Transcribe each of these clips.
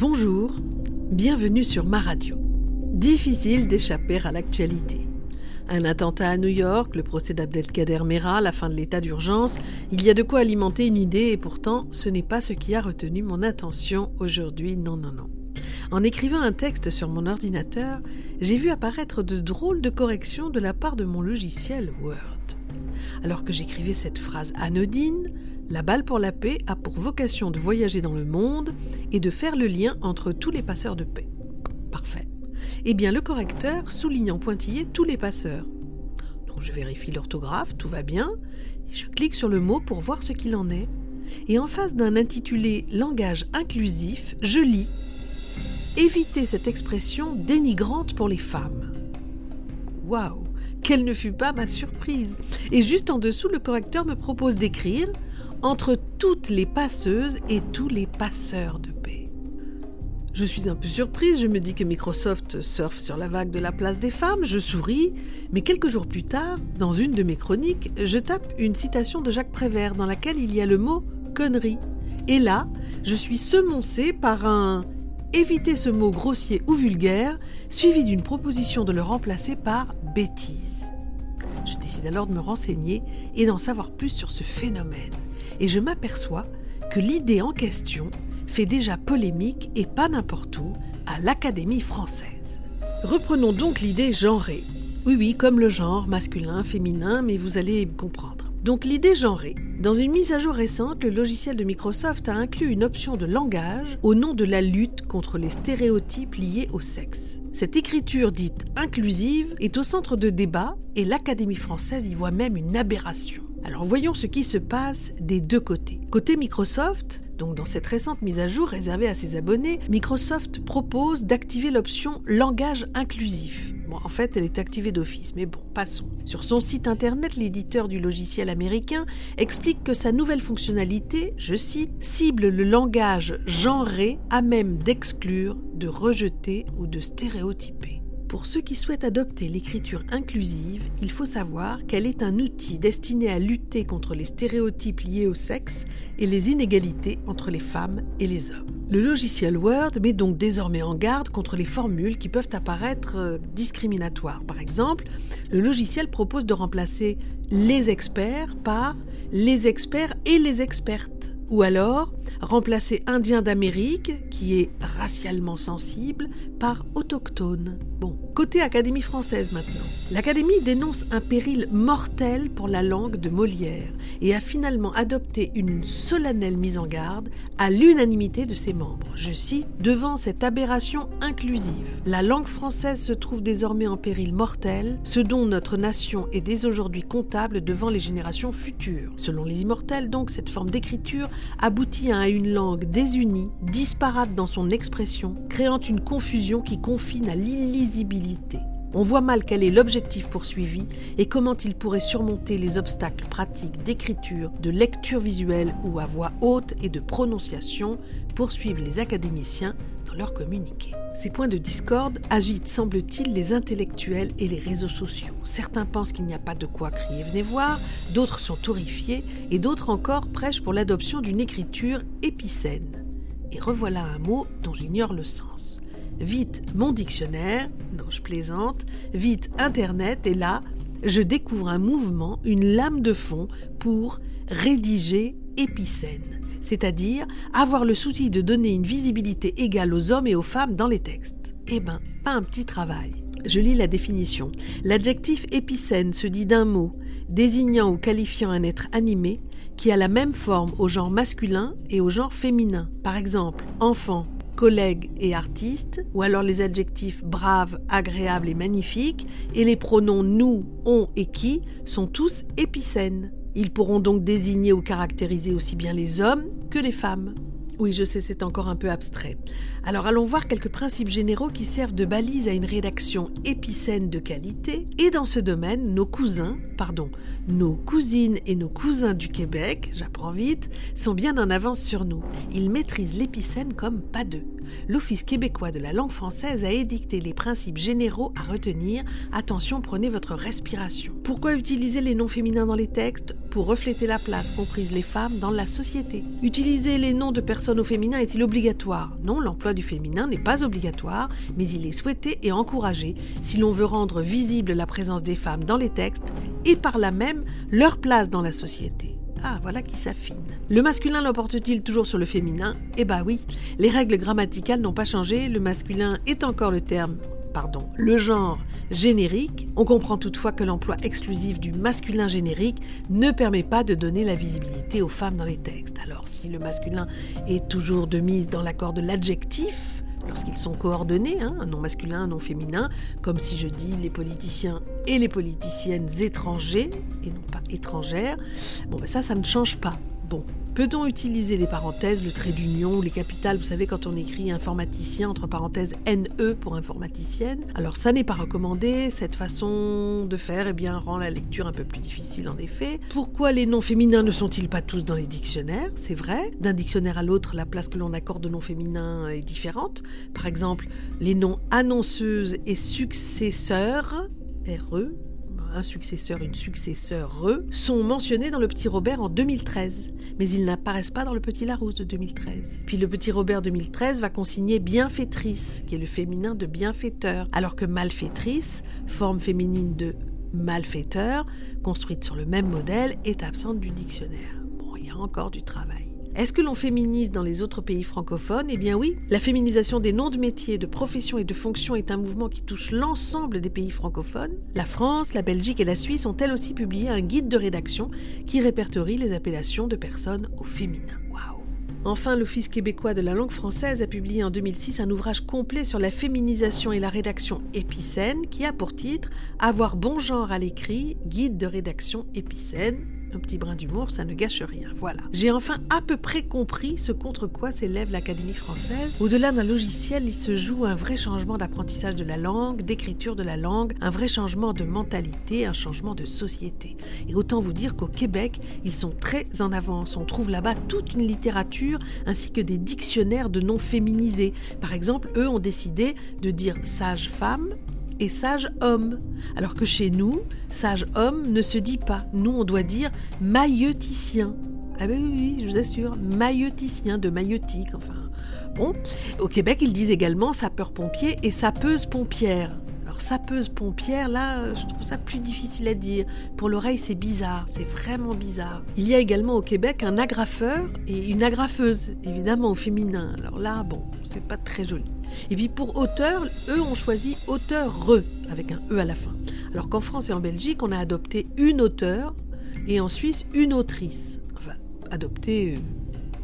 Bonjour, bienvenue sur ma radio. Difficile d'échapper à l'actualité. Un attentat à New York, le procès d'Abdelkader Mera, la fin de l'état d'urgence, il y a de quoi alimenter une idée et pourtant ce n'est pas ce qui a retenu mon attention aujourd'hui, non, non, non. En écrivant un texte sur mon ordinateur, j'ai vu apparaître de drôles de corrections de la part de mon logiciel Word. Alors que j'écrivais cette phrase anodine, la balle pour la paix a pour vocation de voyager dans le monde et de faire le lien entre tous les passeurs de paix. Parfait. Eh bien, le correcteur souligne en pointillé tous les passeurs. Donc je vérifie l'orthographe, tout va bien, je clique sur le mot pour voir ce qu'il en est. Et en face d'un intitulé Langage inclusif, je lis Évitez cette expression dénigrante pour les femmes. Waouh Quelle ne fut pas ma surprise Et juste en dessous, le correcteur me propose d'écrire entre toutes les passeuses et tous les passeurs de paix. Je suis un peu surprise, je me dis que Microsoft surfe sur la vague de la place des femmes, je souris, mais quelques jours plus tard, dans une de mes chroniques, je tape une citation de Jacques Prévert dans laquelle il y a le mot connerie. Et là, je suis semoncée par un éviter ce mot grossier ou vulgaire, suivi d'une proposition de le remplacer par bêtise. Je décide alors de me renseigner et d'en savoir plus sur ce phénomène. Et je m'aperçois que l'idée en question fait déjà polémique et pas n'importe où à l'Académie française. Reprenons donc l'idée genrée. Oui, oui, comme le genre masculin, féminin, mais vous allez comprendre. Donc l'idée genrée. Dans une mise à jour récente, le logiciel de Microsoft a inclus une option de langage au nom de la lutte contre les stéréotypes liés au sexe. Cette écriture dite inclusive est au centre de débat et l'Académie française y voit même une aberration. Alors voyons ce qui se passe des deux côtés. Côté Microsoft, donc dans cette récente mise à jour réservée à ses abonnés, Microsoft propose d'activer l'option langage inclusif. Bon, en fait, elle est activée d'office, mais bon, passons. Sur son site internet, l'éditeur du logiciel américain explique que sa nouvelle fonctionnalité, je cite, cible le langage genré à même d'exclure, de rejeter ou de stéréotyper. Pour ceux qui souhaitent adopter l'écriture inclusive, il faut savoir qu'elle est un outil destiné à lutter contre les stéréotypes liés au sexe et les inégalités entre les femmes et les hommes. Le logiciel Word met donc désormais en garde contre les formules qui peuvent apparaître euh, discriminatoires. Par exemple, le logiciel propose de remplacer les experts par les experts et les expertes. Ou alors, remplacer Indien d'Amérique, qui est racialement sensible, par autochtone. Bon, côté Académie française maintenant. L'Académie dénonce un péril mortel pour la langue de Molière et a finalement adopté une solennelle mise en garde à l'unanimité de ses membres. Je cite, Devant cette aberration inclusive, la langue française se trouve désormais en péril mortel, ce dont notre nation est dès aujourd'hui comptable devant les générations futures. Selon les immortels, donc, cette forme d'écriture aboutit à une langue désunie, disparate dans son expression, créant une confusion qui confine à l'illisibilité. On voit mal quel est l'objectif poursuivi et comment il pourrait surmonter les obstacles pratiques d'écriture, de lecture visuelle ou à voix haute et de prononciation, poursuivent les académiciens leur communiqué. Ces points de discorde agitent, semble-t-il, les intellectuels et les réseaux sociaux. Certains pensent qu'il n'y a pas de quoi crier venez voir, d'autres sont horrifiés et d'autres encore prêchent pour l'adoption d'une écriture épicène. Et revoilà un mot dont j'ignore le sens. Vite mon dictionnaire, non je plaisante, vite Internet, et là, je découvre un mouvement, une lame de fond pour rédiger épicène, c'est-à-dire avoir le souci de donner une visibilité égale aux hommes et aux femmes dans les textes. Eh ben, pas un petit travail. Je lis la définition. L'adjectif épicène se dit d'un mot, désignant ou qualifiant un être animé, qui a la même forme au genre masculin et au genre féminin. Par exemple, enfant, collègues et artistes, ou alors les adjectifs brave, agréable et magnifique, et les pronoms nous, on et qui sont tous épicènes. Ils pourront donc désigner ou caractériser aussi bien les hommes que les femmes. Oui, je sais, c'est encore un peu abstrait. Alors allons voir quelques principes généraux qui servent de balise à une rédaction épicène de qualité. Et dans ce domaine, nos cousins, pardon, nos cousines et nos cousins du Québec, j'apprends vite, sont bien en avance sur nous. Ils maîtrisent l'épicène comme pas deux. L'Office québécois de la langue française a édicté les principes généraux à retenir. Attention, prenez votre respiration. Pourquoi utiliser les noms féminins dans les textes? Pour refléter la place qu'ont prise les femmes dans la société. Utiliser les noms de personnes au féminin est-il obligatoire? Non, l'emploi du féminin n'est pas obligatoire, mais il est souhaité et encouragé si l'on veut rendre visible la présence des femmes dans les textes et par là même leur place dans la société. Ah, voilà qui s'affine. Le masculin l'emporte-t-il toujours sur le féminin? Eh bah oui, les règles grammaticales n'ont pas changé, le masculin est encore le terme pardon, le genre générique. On comprend toutefois que l'emploi exclusif du masculin générique ne permet pas de donner la visibilité aux femmes dans les textes. Alors si le masculin est toujours de mise dans l'accord de l'adjectif, lorsqu'ils sont coordonnés, hein, un nom masculin, un nom féminin, comme si je dis les politiciens et les politiciennes étrangers, et non pas étrangères, bon ben ça, ça ne change pas. Bon, Peut-on utiliser les parenthèses, le trait d'union les capitales? Vous savez, quand on écrit informaticien, entre parenthèses NE pour informaticienne. Alors, ça n'est pas recommandé. Cette façon de faire eh bien, rend la lecture un peu plus difficile, en effet. Pourquoi les noms féminins ne sont-ils pas tous dans les dictionnaires? C'est vrai. D'un dictionnaire à l'autre, la place que l'on accorde aux noms féminins est différente. Par exemple, les noms annonceuse et successeur, RE, un successeur, une successeur sont mentionnés dans le Petit Robert en 2013, mais ils n'apparaissent pas dans le Petit Larousse de 2013. Puis le Petit Robert 2013 va consigner bienfaitrice, qui est le féminin de bienfaiteur, alors que malfaitrice, forme féminine de malfaiteur, construite sur le même modèle, est absente du dictionnaire. Bon, il y a encore du travail. Est-ce que l'on féminise dans les autres pays francophones? Eh bien oui, la féminisation des noms de métiers, de professions et de fonctions est un mouvement qui touche l'ensemble des pays francophones. La France, la Belgique et la Suisse ont elles aussi publié un guide de rédaction qui répertorie les appellations de personnes au féminin. Enfin, l'Office québécois de la langue française a publié en 2006 un ouvrage complet sur la féminisation et la rédaction épicène qui a pour titre Avoir bon genre à l'écrit, guide de rédaction épicène, un petit brin d'humour, ça ne gâche rien. Voilà. J'ai enfin à peu près compris ce contre quoi s'élève l'Académie française. Au-delà d'un logiciel, il se joue un vrai changement d'apprentissage de la langue, d'écriture de la langue, un vrai changement de mentalité, un changement de société. Et autant vous dire qu'au Québec, ils sont très en avance. On trouve là-bas toute une littérature ainsi que des dictionnaires de noms féminisés. Par exemple, eux ont décidé de dire sage-femme et sage homme. Alors que chez nous, sage homme ne se dit pas. Nous, on doit dire mailleticien. Ah ben oui, oui, je vous assure, mailleticien de maillotique, enfin. Bon, au Québec, ils disent également sapeur-pompier et sapeuse-pompière. Alors sapeuse-pompière, là, je trouve ça plus difficile à dire. Pour l'oreille, c'est bizarre, c'est vraiment bizarre. Il y a également au Québec un agrafeur et une agrafeuse, évidemment au féminin. Alors là, bon, c'est pas très joli. Et puis pour auteur, eux ont choisi auteur-re, avec un E à la fin. Alors qu'en France et en Belgique, on a adopté une auteur et en Suisse une autrice. Enfin, adopté, euh,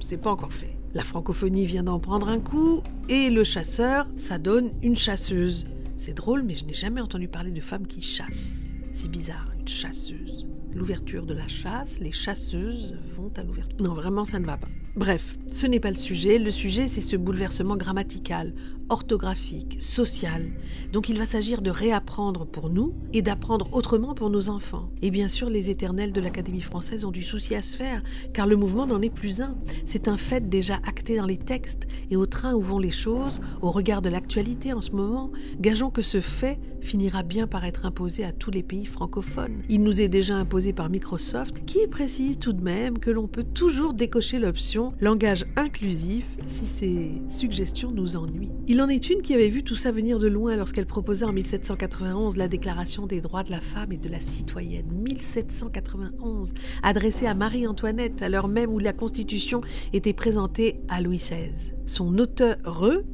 c'est pas encore fait. La francophonie vient d'en prendre un coup et le chasseur, ça donne une chasseuse. C'est drôle, mais je n'ai jamais entendu parler de femmes qui chassent. C'est bizarre, une chasseuse. L'ouverture de la chasse, les chasseuses vont à l'ouverture. Non, vraiment, ça ne va pas. Bref, ce n'est pas le sujet. Le sujet, c'est ce bouleversement grammatical, orthographique, social. Donc il va s'agir de réapprendre pour nous et d'apprendre autrement pour nos enfants. Et bien sûr, les éternels de l'Académie française ont du souci à se faire, car le mouvement n'en est plus un. C'est un fait déjà acté dans les textes, et au train où vont les choses, au regard de l'actualité en ce moment, gageons que ce fait finira bien par être imposé à tous les pays francophones. Il nous est déjà imposé par Microsoft, qui précise tout de même que l'on peut toujours décocher l'option langage inclusif si ces suggestions nous ennuient. En est une qui avait vu tout ça venir de loin lorsqu'elle proposait en 1791 la Déclaration des droits de la femme et de la citoyenne. 1791, adressée à Marie-Antoinette, à l'heure même où la Constitution était présentée à Louis XVI. Son auteur,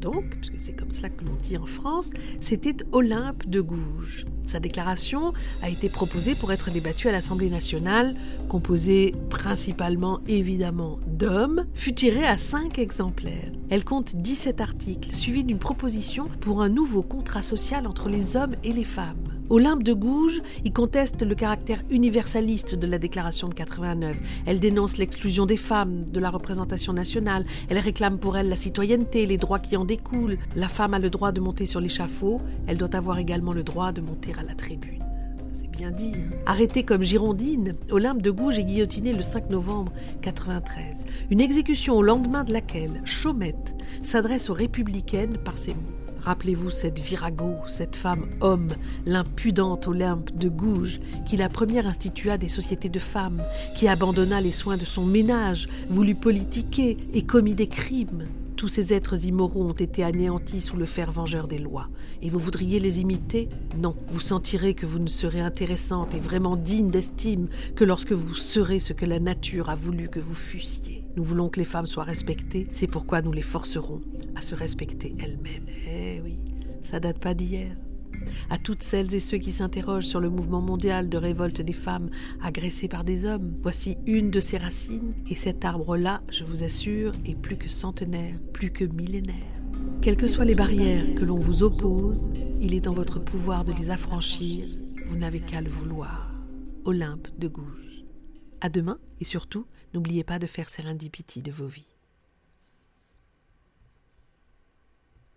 donc, puisque c'est comme cela que l'on dit en France, c'était Olympe de Gouges. Sa déclaration a été proposée pour être débattue à l'Assemblée nationale, composée principalement évidemment d'hommes, fut tirée à cinq exemplaires. Elle compte 17 articles, suivis d'une proposition pour un nouveau contrat social entre les hommes et les femmes. Olympe de Gouges y conteste le caractère universaliste de la déclaration de 89. Elle dénonce l'exclusion des femmes de la représentation nationale. Elle réclame pour elle la citoyenneté, les droits qui en découlent. La femme a le droit de monter sur l'échafaud. Elle doit avoir également le droit de monter à la tribune. C'est bien dit. Hein. Arrêtée comme girondine, Olympe de Gouges est guillotinée le 5 novembre 93. Une exécution au lendemain de laquelle Chaumette s'adresse aux républicaines par ces mots. Rappelez-vous cette virago, cette femme homme, l'impudente Olympe de Gouges, qui la première institua des sociétés de femmes, qui abandonna les soins de son ménage, voulut politiquer et commit des crimes. Tous ces êtres immoraux ont été anéantis sous le fer vengeur des lois. Et vous voudriez les imiter? Non. Vous sentirez que vous ne serez intéressante et vraiment digne d'estime que lorsque vous serez ce que la nature a voulu que vous fussiez. Nous voulons que les femmes soient respectées, c'est pourquoi nous les forcerons à se respecter elles-mêmes. Eh oui, ça date pas d'hier à toutes celles et ceux qui s'interrogent sur le mouvement mondial de révolte des femmes agressées par des hommes. Voici une de ces racines, et cet arbre-là, je vous assure, est plus que centenaire, plus que millénaire. Quelles que soient les barrières que l'on vous oppose, il est en votre pouvoir de les affranchir, vous n'avez qu'à le vouloir. Olympe de Gouges. À demain, et surtout, n'oubliez pas de faire serendipity de vos vies.